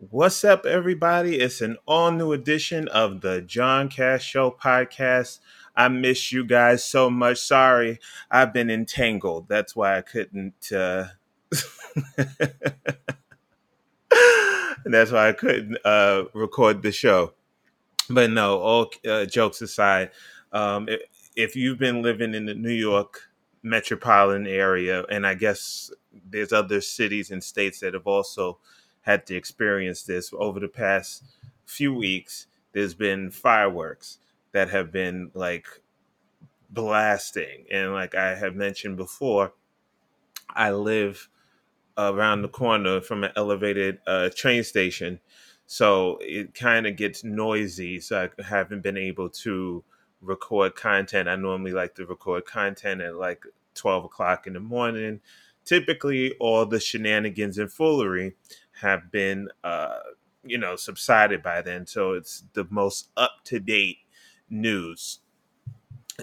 What's up, everybody? It's an all new edition of the John Cash Show podcast. I miss you guys so much. Sorry, I've been entangled. That's why I couldn't. Uh... That's why I couldn't uh, record the show. But no, all uh, jokes aside, um, if, if you've been living in the New York metropolitan area, and I guess there's other cities and states that have also had to experience this over the past few weeks. There's been fireworks that have been like blasting. And like I have mentioned before, I live around the corner from an elevated uh, train station. So it kind of gets noisy. So I haven't been able to record content. I normally like to record content at like 12 o'clock in the morning. Typically, all the shenanigans and foolery have been, uh, you know, subsided by then. So it's the most up to date news.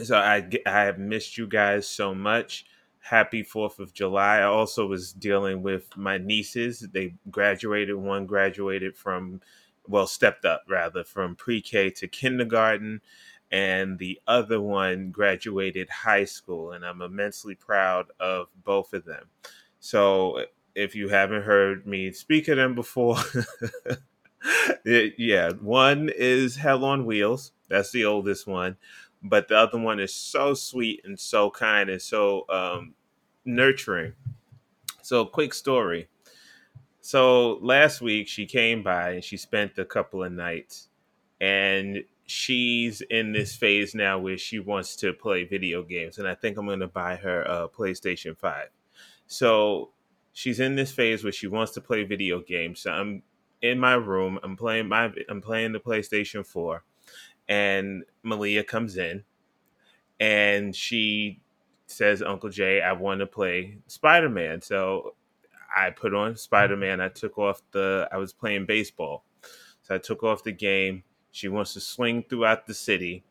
So I, I have missed you guys so much. Happy 4th of July. I also was dealing with my nieces. They graduated. One graduated from, well, stepped up rather from pre K to kindergarten and the other one graduated high school and i'm immensely proud of both of them so if you haven't heard me speak of them before yeah one is hell on wheels. That's the oldest one but the other one is so sweet and so kind and so um, nurturing. So quick story. So last week she came by and she spent a couple of nights and she's in this phase now where she wants to play video games and i think i'm going to buy her a playstation 5 so she's in this phase where she wants to play video games. So i'm in my room i'm playing my i'm playing the playstation 4 and malia comes in and she says uncle jay i want to play spider-man. So i put on spider-man. I took off the i was playing baseball. So i took off the game. She wants to swing throughout the city.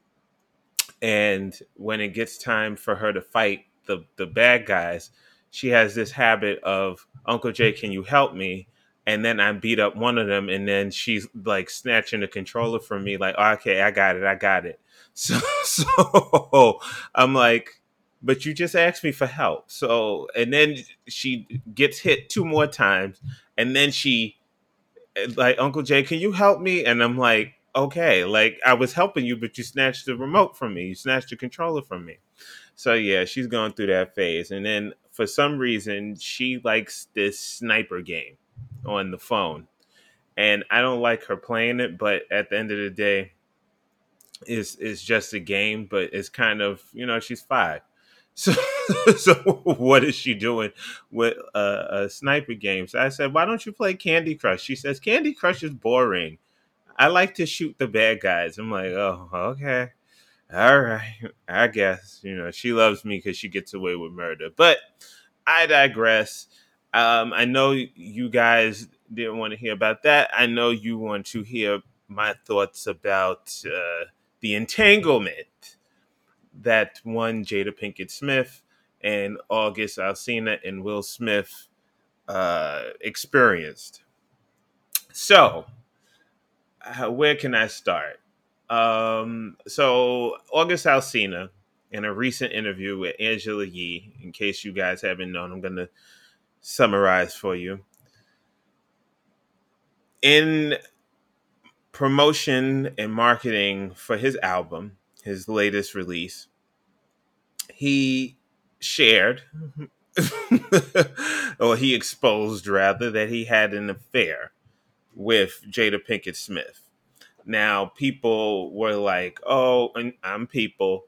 And when it gets time for her to fight the, the bad guys, she has this habit of, Uncle Jay, can you help me? And then I beat up one of them, and then she's like snatching the controller from me, like, oh, okay, I got it, I got it. So, so I'm like, but you just asked me for help. So, and then she gets hit two more times, and then she, like, Uncle Jay, can you help me? And I'm like, okay, like I was helping you, but you snatched the remote from me. You snatched the controller from me. So yeah, she's going through that phase. And then for some reason, she likes this sniper game on the phone. And I don't like her playing it, but at the end of the day, it's, it's just a game, but it's kind of, you know, she's five. So, so what is she doing with a, a sniper game? So I said, why don't you play Candy Crush? She says, Candy Crush is boring. I like to shoot the bad guys. I'm like, oh, okay. All right. I guess, you know, she loves me because she gets away with murder. But I digress. Um, I know you guys didn't want to hear about that. I know you want to hear my thoughts about uh, the entanglement that one Jada Pinkett Smith and August Alsina and Will Smith uh, experienced. So, where can I start? Um, so August Alsina, in a recent interview with Angela Yee, in case you guys haven't known, I'm going to summarize for you. In promotion and marketing for his album, his latest release, he shared, or he exposed rather, that he had an affair with Jada Pinkett Smith. Now, people were like, "Oh, I'm people.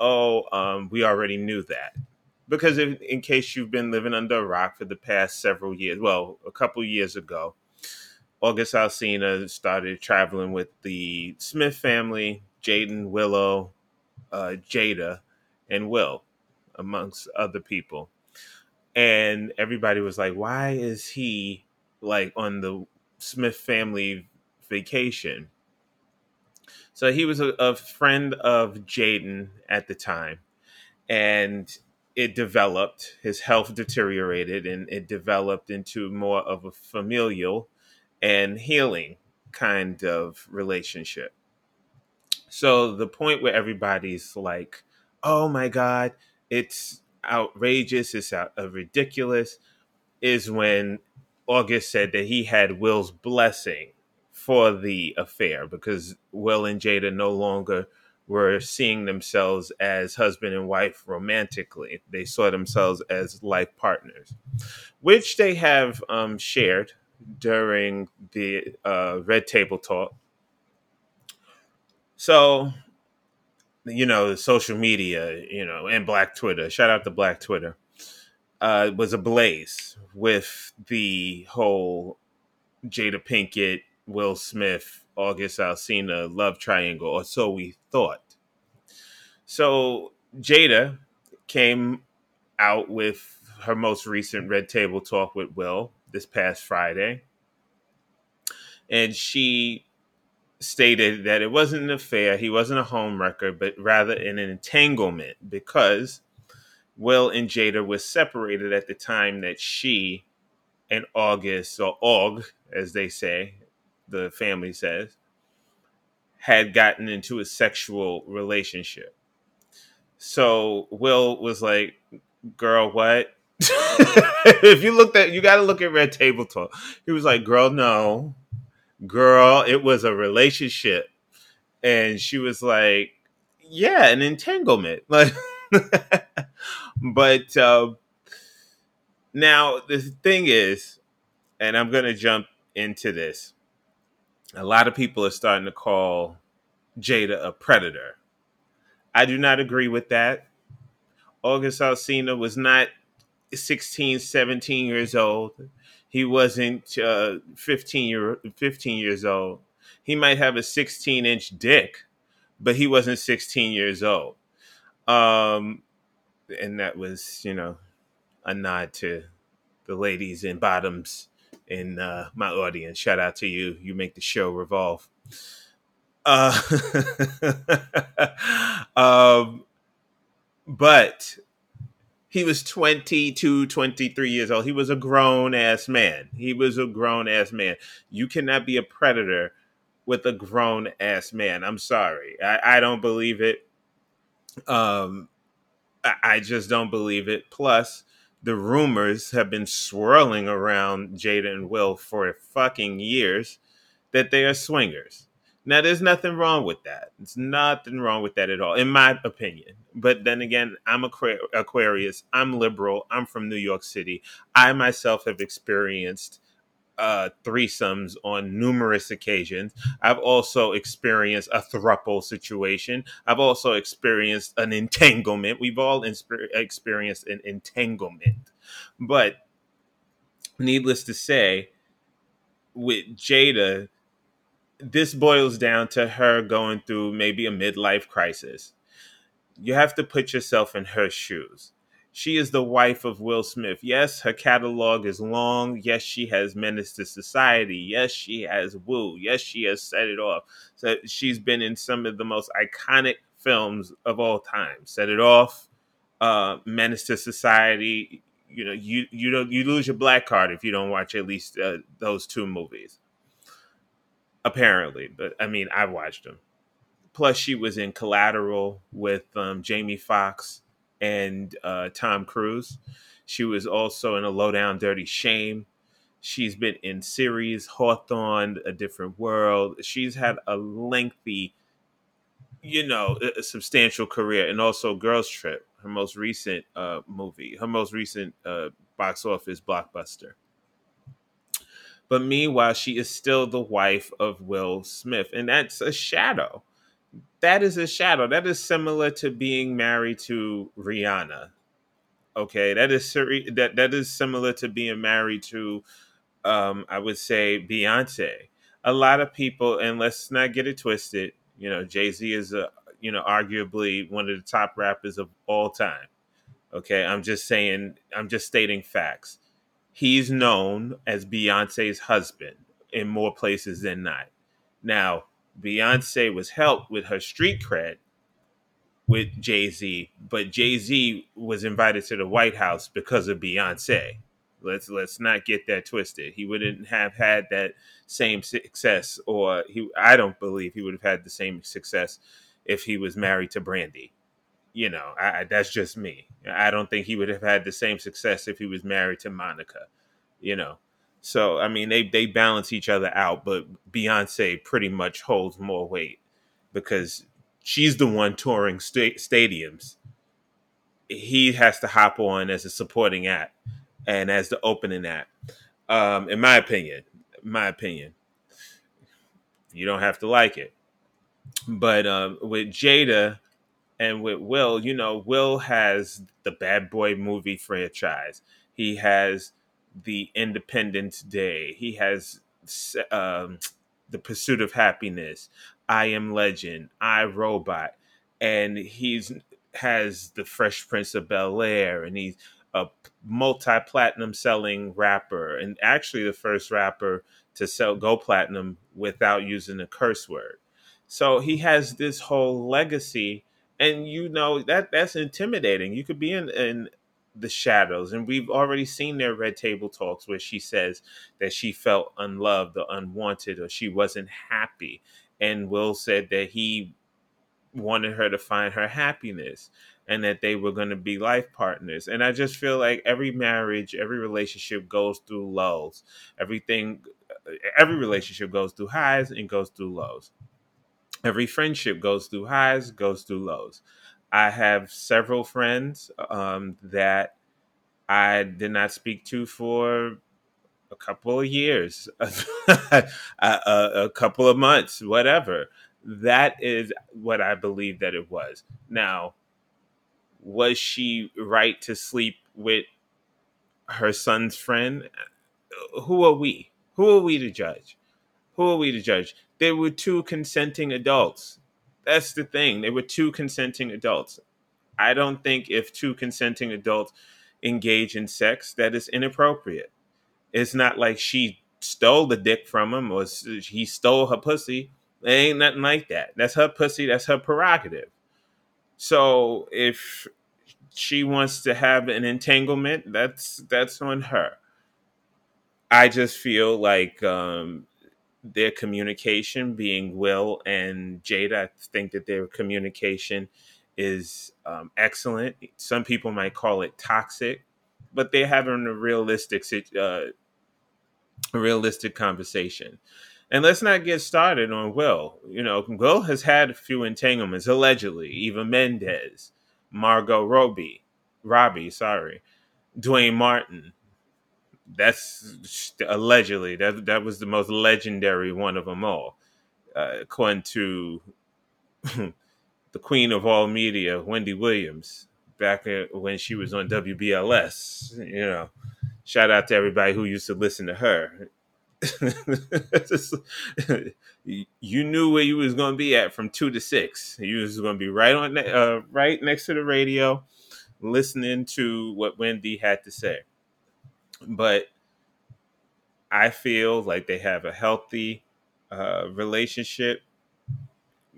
Oh, um, we already knew that." Because in, in case you've been living under a rock for the past several years, well, a couple years ago, August Alsina started traveling with the Smith family, Jaden, Willow, uh, Jada, and Will, amongst other people. And everybody was like, why is he like on the Smith family vacation. So he was a, a friend of Jaden at the time, and it developed. His health deteriorated, and it developed into more of a familial and healing kind of relationship. So the point where everybody's like, "Oh my god, it's outrageous, it's out, uh, ridiculous," is when August said that he had Will's blessing for the affair because Will and Jada no longer were seeing themselves as husband and wife romantically. They saw themselves as life partners, which they have um, shared during the uh, Red Table Talk. So, you know, social media, you know, and Black Twitter, shout out to Black Twitter, uh, was ablaze with the whole Jada Pinkett, Will Smith, August Alsina love triangle, or so we thought. So Jada came out with her most recent Red Table Talk with Will this past Friday. And she stated that it wasn't an affair, he wasn't a home wrecker, but rather an entanglement because Will and Jada were separated at the time that she and August, or Og, as they say, the family says, had gotten into a sexual relationship. So Will was like, girl, what? if you looked at, you got to look at Red Table Talk. He was like, girl, no. Girl, it was a relationship. And she was like, yeah, an entanglement. Like, but uh, now the thing is, and I'm going to jump into this. A lot of people are starting to call Jada a predator. I do not agree with that. August Alsina was not 16, 17 years old. He wasn't uh, 15 year 15 years old. He might have a 16 inch dick, but he wasn't 16 years old. Um, and that was, you know, a nod to the ladies in bottoms in uh, my audience. Shout out to you. You make the show revolve. Uh, um, but he was 22, 23 years old. He was a grown ass man. He was a grown ass man. You cannot be a predator with a grown ass man. I'm sorry. I, I don't believe it. Um, I, I just don't believe it. Plus, the rumors have been swirling around Jada and Will for fucking years that they are swingers. Now, there's nothing wrong with that. It's nothing wrong with that at all, in my opinion. But then again, I'm Aquarius. I'm liberal. I'm from New York City. I myself have experienced uh, threesomes on numerous occasions. I've also experienced a thruple situation. I've also experienced an entanglement. We've all experienced an entanglement. But needless to say, with Jada, this boils down to her going through maybe a midlife crisis. You have to put yourself in her shoes she is the wife of Will Smith. Yes, her catalog is long. Yes, she has Menace to Society. Yes, she has Woo. Yes, she has Set It Off. So she's been in some of the most iconic films of all time. Set It Off, uh, Menace to Society. You know, you you don't you lose your black card if you don't watch at least uh, those two movies. Apparently, but I mean, I've watched them. Plus, she was in Collateral with um, Jamie Foxx and uh, Tom Cruise. She was also in a Low Down Dirty Shame. She's been in series Hawthorne, A Different World. She's had a lengthy, you know, substantial career, and also Girls Trip, her most recent uh, movie, her most recent uh, box office blockbuster. But meanwhile, she is still the wife of Will Smith, and that's a shadow that is a shadow. That is similar to being married to Rihanna. Okay, that is that that is similar to being married to, um, I would say Beyonce. A lot of people, and let's not get it twisted. You know, Jay Z is a you know arguably one of the top rappers of all time. Okay, I'm just saying. I'm just stating facts. He's known as Beyonce's husband in more places than not. Now, Beyonce was helped with her street cred with Jay Z, but Jay Z was invited to the White House because of Beyonce. Let's let's not get that twisted. He wouldn't have had that same success, or he. I don't believe he would have had the same success if he was married to Brandy. You know, I, that's just me. I don't think he would have had the same success if he was married to Monica. You know, so I mean, they they balance each other out, but Beyonce pretty much holds more weight because she's the one touring sta- stadiums. He has to hop on as a supporting act and as the opening act. Um, in my opinion, my opinion, you don't have to like it, but um, with Jada and with Will, you know, Will has the Bad Boy movie franchise. He has the Independence Day. He has um, the Pursuit of Happiness. I Am Legend. I Robot, and he's has the Fresh Prince of Bel Air, and he's a multi-platinum selling rapper, and actually the first rapper to sell go platinum without using a curse word. So he has this whole legacy, and you know that that's intimidating. You could be in, in the shadows, and we've already seen their red table talks where she says that she felt unloved or unwanted or she wasn't happy, and Will said that he wanted her to find her happiness and that they were going to be life partners. And I just feel like every marriage, every relationship goes through lows. Everything, uh, every relationship goes through highs and goes through lows. Every friendship goes through highs, goes through lows. I have several friends um, that I did not speak to for a couple of years, a, a, couple of months, whatever. That is what I believe that it was. Now, was she right to sleep with her son's friend? Who are we? Who are we to judge? Who are we to judge? They were two consenting adults. That's the thing. They were two consenting adults. I don't think if two consenting adults engage in sex, that is inappropriate. It's not like she stole the dick from him or he stole her pussy. It ain't nothing like that. That's her pussy. That's her prerogative. So if she wants to have an entanglement, that's that's on her. I just feel like um, their communication, being Will and Jada, I think that their communication is um, excellent. Some people might call it toxic, but they're having a realistic, uh, a realistic conversation. And let's not get started on Will. You know, Will has had a few entanglements, allegedly. Eva Mendes, Margot Robbie, Robbie, sorry, Duane Martin. That's allegedly that that was the most legendary one of them all, uh, according to the queen of all media, Wendy Williams, back when she was on WBLS. You know, shout out to everybody who used to listen to her. you knew where you was going to be at from two to six. You was going to be right on, uh, right next to the radio, listening to what Wendy had to say. But I feel like they have a healthy uh, relationship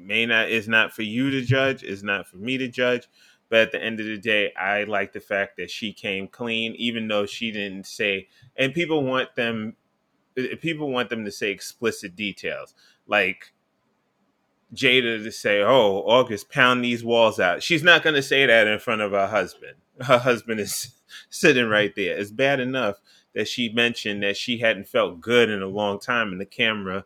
may not is not for you to judge, is not for me to judge. But at the end of the day, I like the fact that she came clean, even though she didn't say. And people want them, eh, people want them to say explicit details, like Jada to say, "Oh, August, pound these walls out." She's not going to say that in front of her husband. Her husband is sitting right there. It's bad enough that she mentioned that she hadn't felt good in a long time, and the camera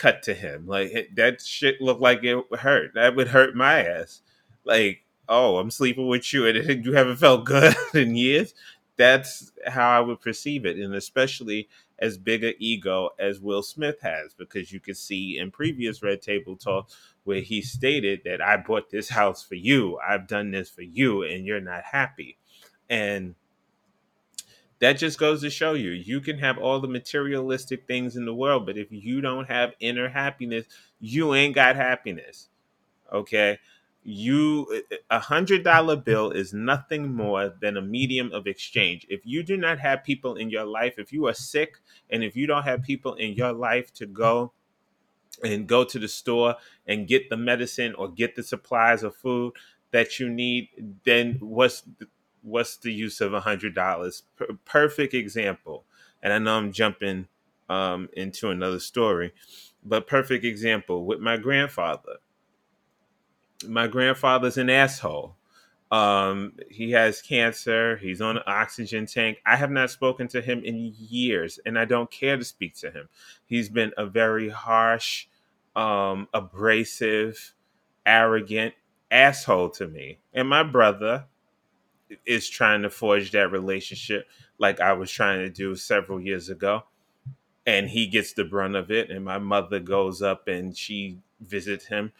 cut to him. Like that shit looked like it hurt. That would hurt my ass. Like, oh, I'm sleeping with you and you haven't felt good in years. That's how I would perceive it, and especially as big an ego as Will Smith has, because you can see in previous Red Table Talk where he stated that I bought this house for you, I've done this for you, and you're not happy. And that just goes to show you you can have all the materialistic things in the world but if you don't have inner happiness you ain't got happiness okay? You a hundred dollar bill is nothing more than a medium of exchange. If you do not have people in your life if you are sick and if you don't have people in your life to go and go to the store and get the medicine or get the supplies of food that you need then what's what's the use of a hundred dollars? P- perfect example. And I know I'm jumping um, into another story, but perfect example with my grandfather. My grandfather's an asshole. Um, he has cancer. He's on an oxygen tank. I have not spoken to him in years, and I don't care to speak to him. He's been a very harsh, um, abrasive, arrogant asshole to me. And my brother is trying to forge that relationship like I was trying to do several years ago. And he gets the brunt of it. And my mother goes up and she visits him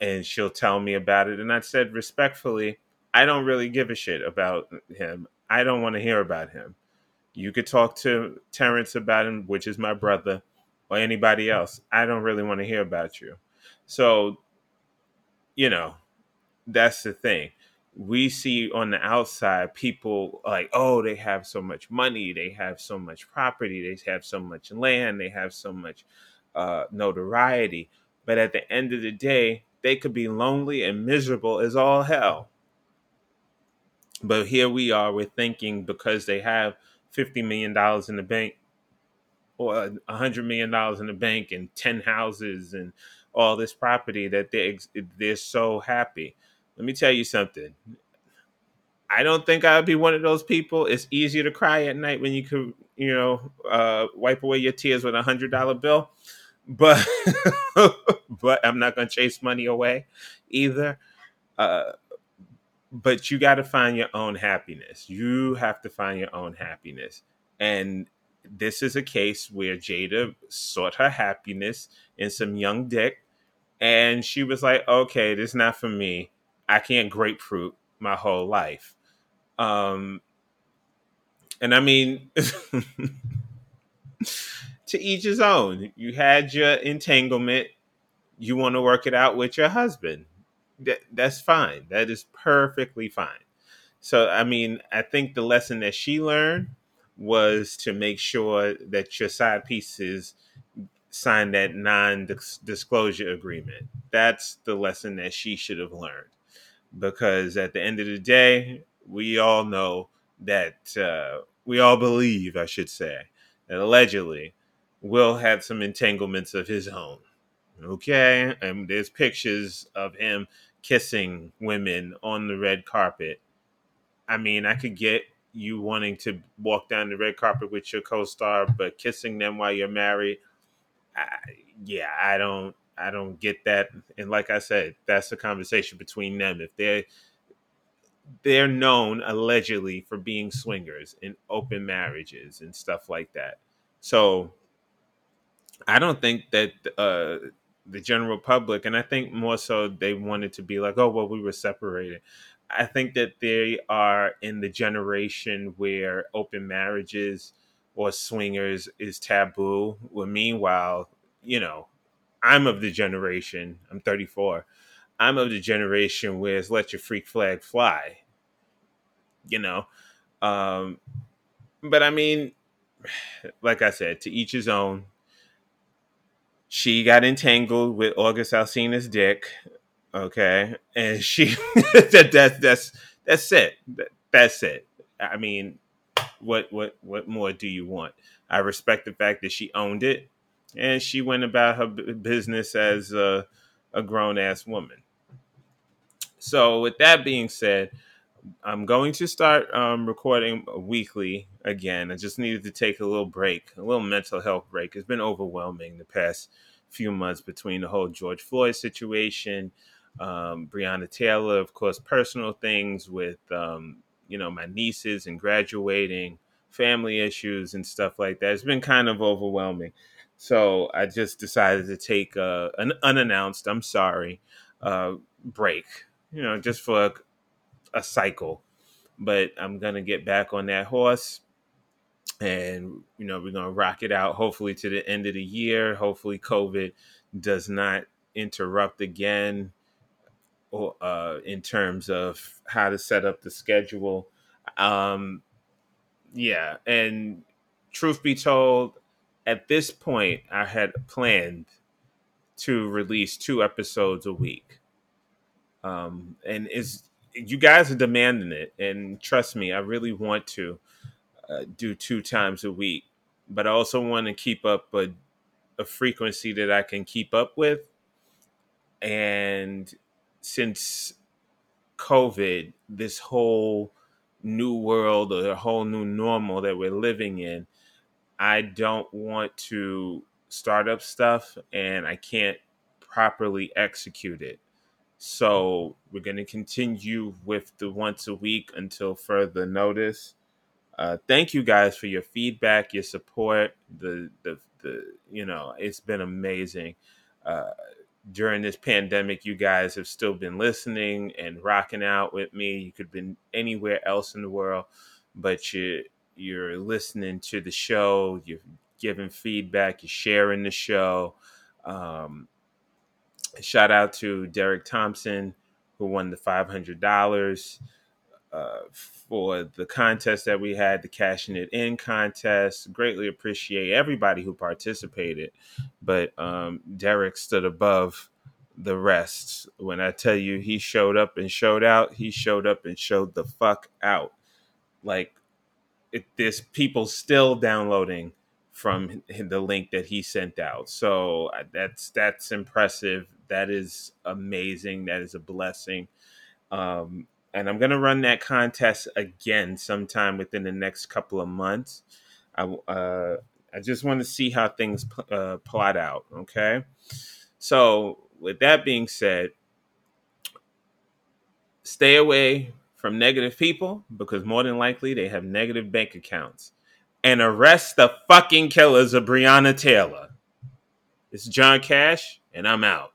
and she'll tell me about it. And I said respectfully, I don't really give a shit about him. I don't want to hear about him. You could talk to Terrence about him, which is my brother, or anybody else. I don't really want to hear about you. So, you know, that's the thing. We see on the outside people like, oh, they have so much money, they have so much property, they have so much land, they have so much uh, notoriety. But at the end of the day, they could be lonely and miserable as all hell but here we are, we're thinking because they have $50 million in the bank or $100 million in the bank and 10 houses and all this property that they, they're so happy. Let me tell you something. I don't think I'd be one of those people. It's easier to cry at night when you could, you know, uh, wipe away your tears with a hundred dollar bill. But, but I'm not gonna chase money away either. Uh, but you got to find your own happiness. You have to find your own happiness. And this is a case where Jada sought her happiness in some young dick. And she was like, okay, this is not for me. I can't grapefruit my whole life. Um, and I mean, to each his own. You had your entanglement. You want to work it out with your husband that, that's fine. That is perfectly fine. So, I mean, I think the lesson that she learned was to make sure that your side pieces sign that non disclosure agreement. That's the lesson that she should have learned. Because at the end of the day, we all know that, uh, we all believe, I should say, that allegedly Will had some entanglements of his own. Okay. And there's pictures of him kissing women on the red carpet. I mean, I could get you wanting to walk down the red carpet with your co-star, but kissing them while you're married, I, yeah, I don't, I don't get that. And like I said, that's a conversation between them. If they're they're known allegedly for being swingers in open marriages and stuff like that. So I don't think that uh, the general public, and I think more so they wanted to be like, oh, well, we were separated. I think that they are in the generation where open marriages or swingers is taboo. Well, meanwhile, you know, I'm of the generation, I'm 34, I'm of the generation where it's let your freak flag fly, you know. Um, but I mean, like I said, to each his own she got entangled with August Alsina's dick. Okay, and she that, that that's that's it. That, that's it. I mean, what what what more do you want? I respect the fact that she owned it, and she went about her business as a, a grown ass woman. So, with that being said, I'm going to start um, recording weekly again. I just needed to take a little break, a little mental health break. It's been overwhelming the past few months between the whole George Floyd situation, um, Breonna Taylor, of course, personal things with, um, you know, my nieces and graduating, family issues and stuff like that. It's been kind of overwhelming. So I just decided to take uh, an unannounced, I'm sorry, uh, break, you know, just for a, a cycle. But I'm going to get back on that horse and you know we're gonna rock it out hopefully to the end of the year hopefully covid does not interrupt again or uh, in terms of how to set up the schedule um yeah and truth be told at this point i had planned to release two episodes a week um and it's you guys are demanding it, and trust me, I really want to uh, do two times a week, but I also want to keep up a, a frequency that I can keep up with. And since COVID, this whole new world or a whole new normal that we're living in, I don't want to start up stuff and I can't properly execute it. So we're going to continue with the once a week until further notice. Uh, thank you guys for your feedback, your support. The the the you know it's been amazing. Uh, during this pandemic, you guys have still been listening and rocking out with me. You could have been anywhere else in the world, but you you're listening to the show. You're giving feedback. You're sharing the show. Um, shout out to Derek Thompson who won the five hundred dollars uh, for the contest that we had, the cashing it in contest. Greatly appreciate everybody who participated, but um, Derek stood above the rest. When I tell you he showed up and showed out, he showed up and showed the fuck out. Like it, there's people still downloading from the link that he sent out. So uh, that's that's impressive. That is amazing. That is a blessing. Um, and I'm gonna run that contest again sometime within the next couple of months. I uh, I just want to see how things uh, plot out. Okay, so with that being said, stay away from negative people because more than likely they have negative bank accounts, and arrest the fucking killers of Breonna Taylor. It's John Cash, and I'm out.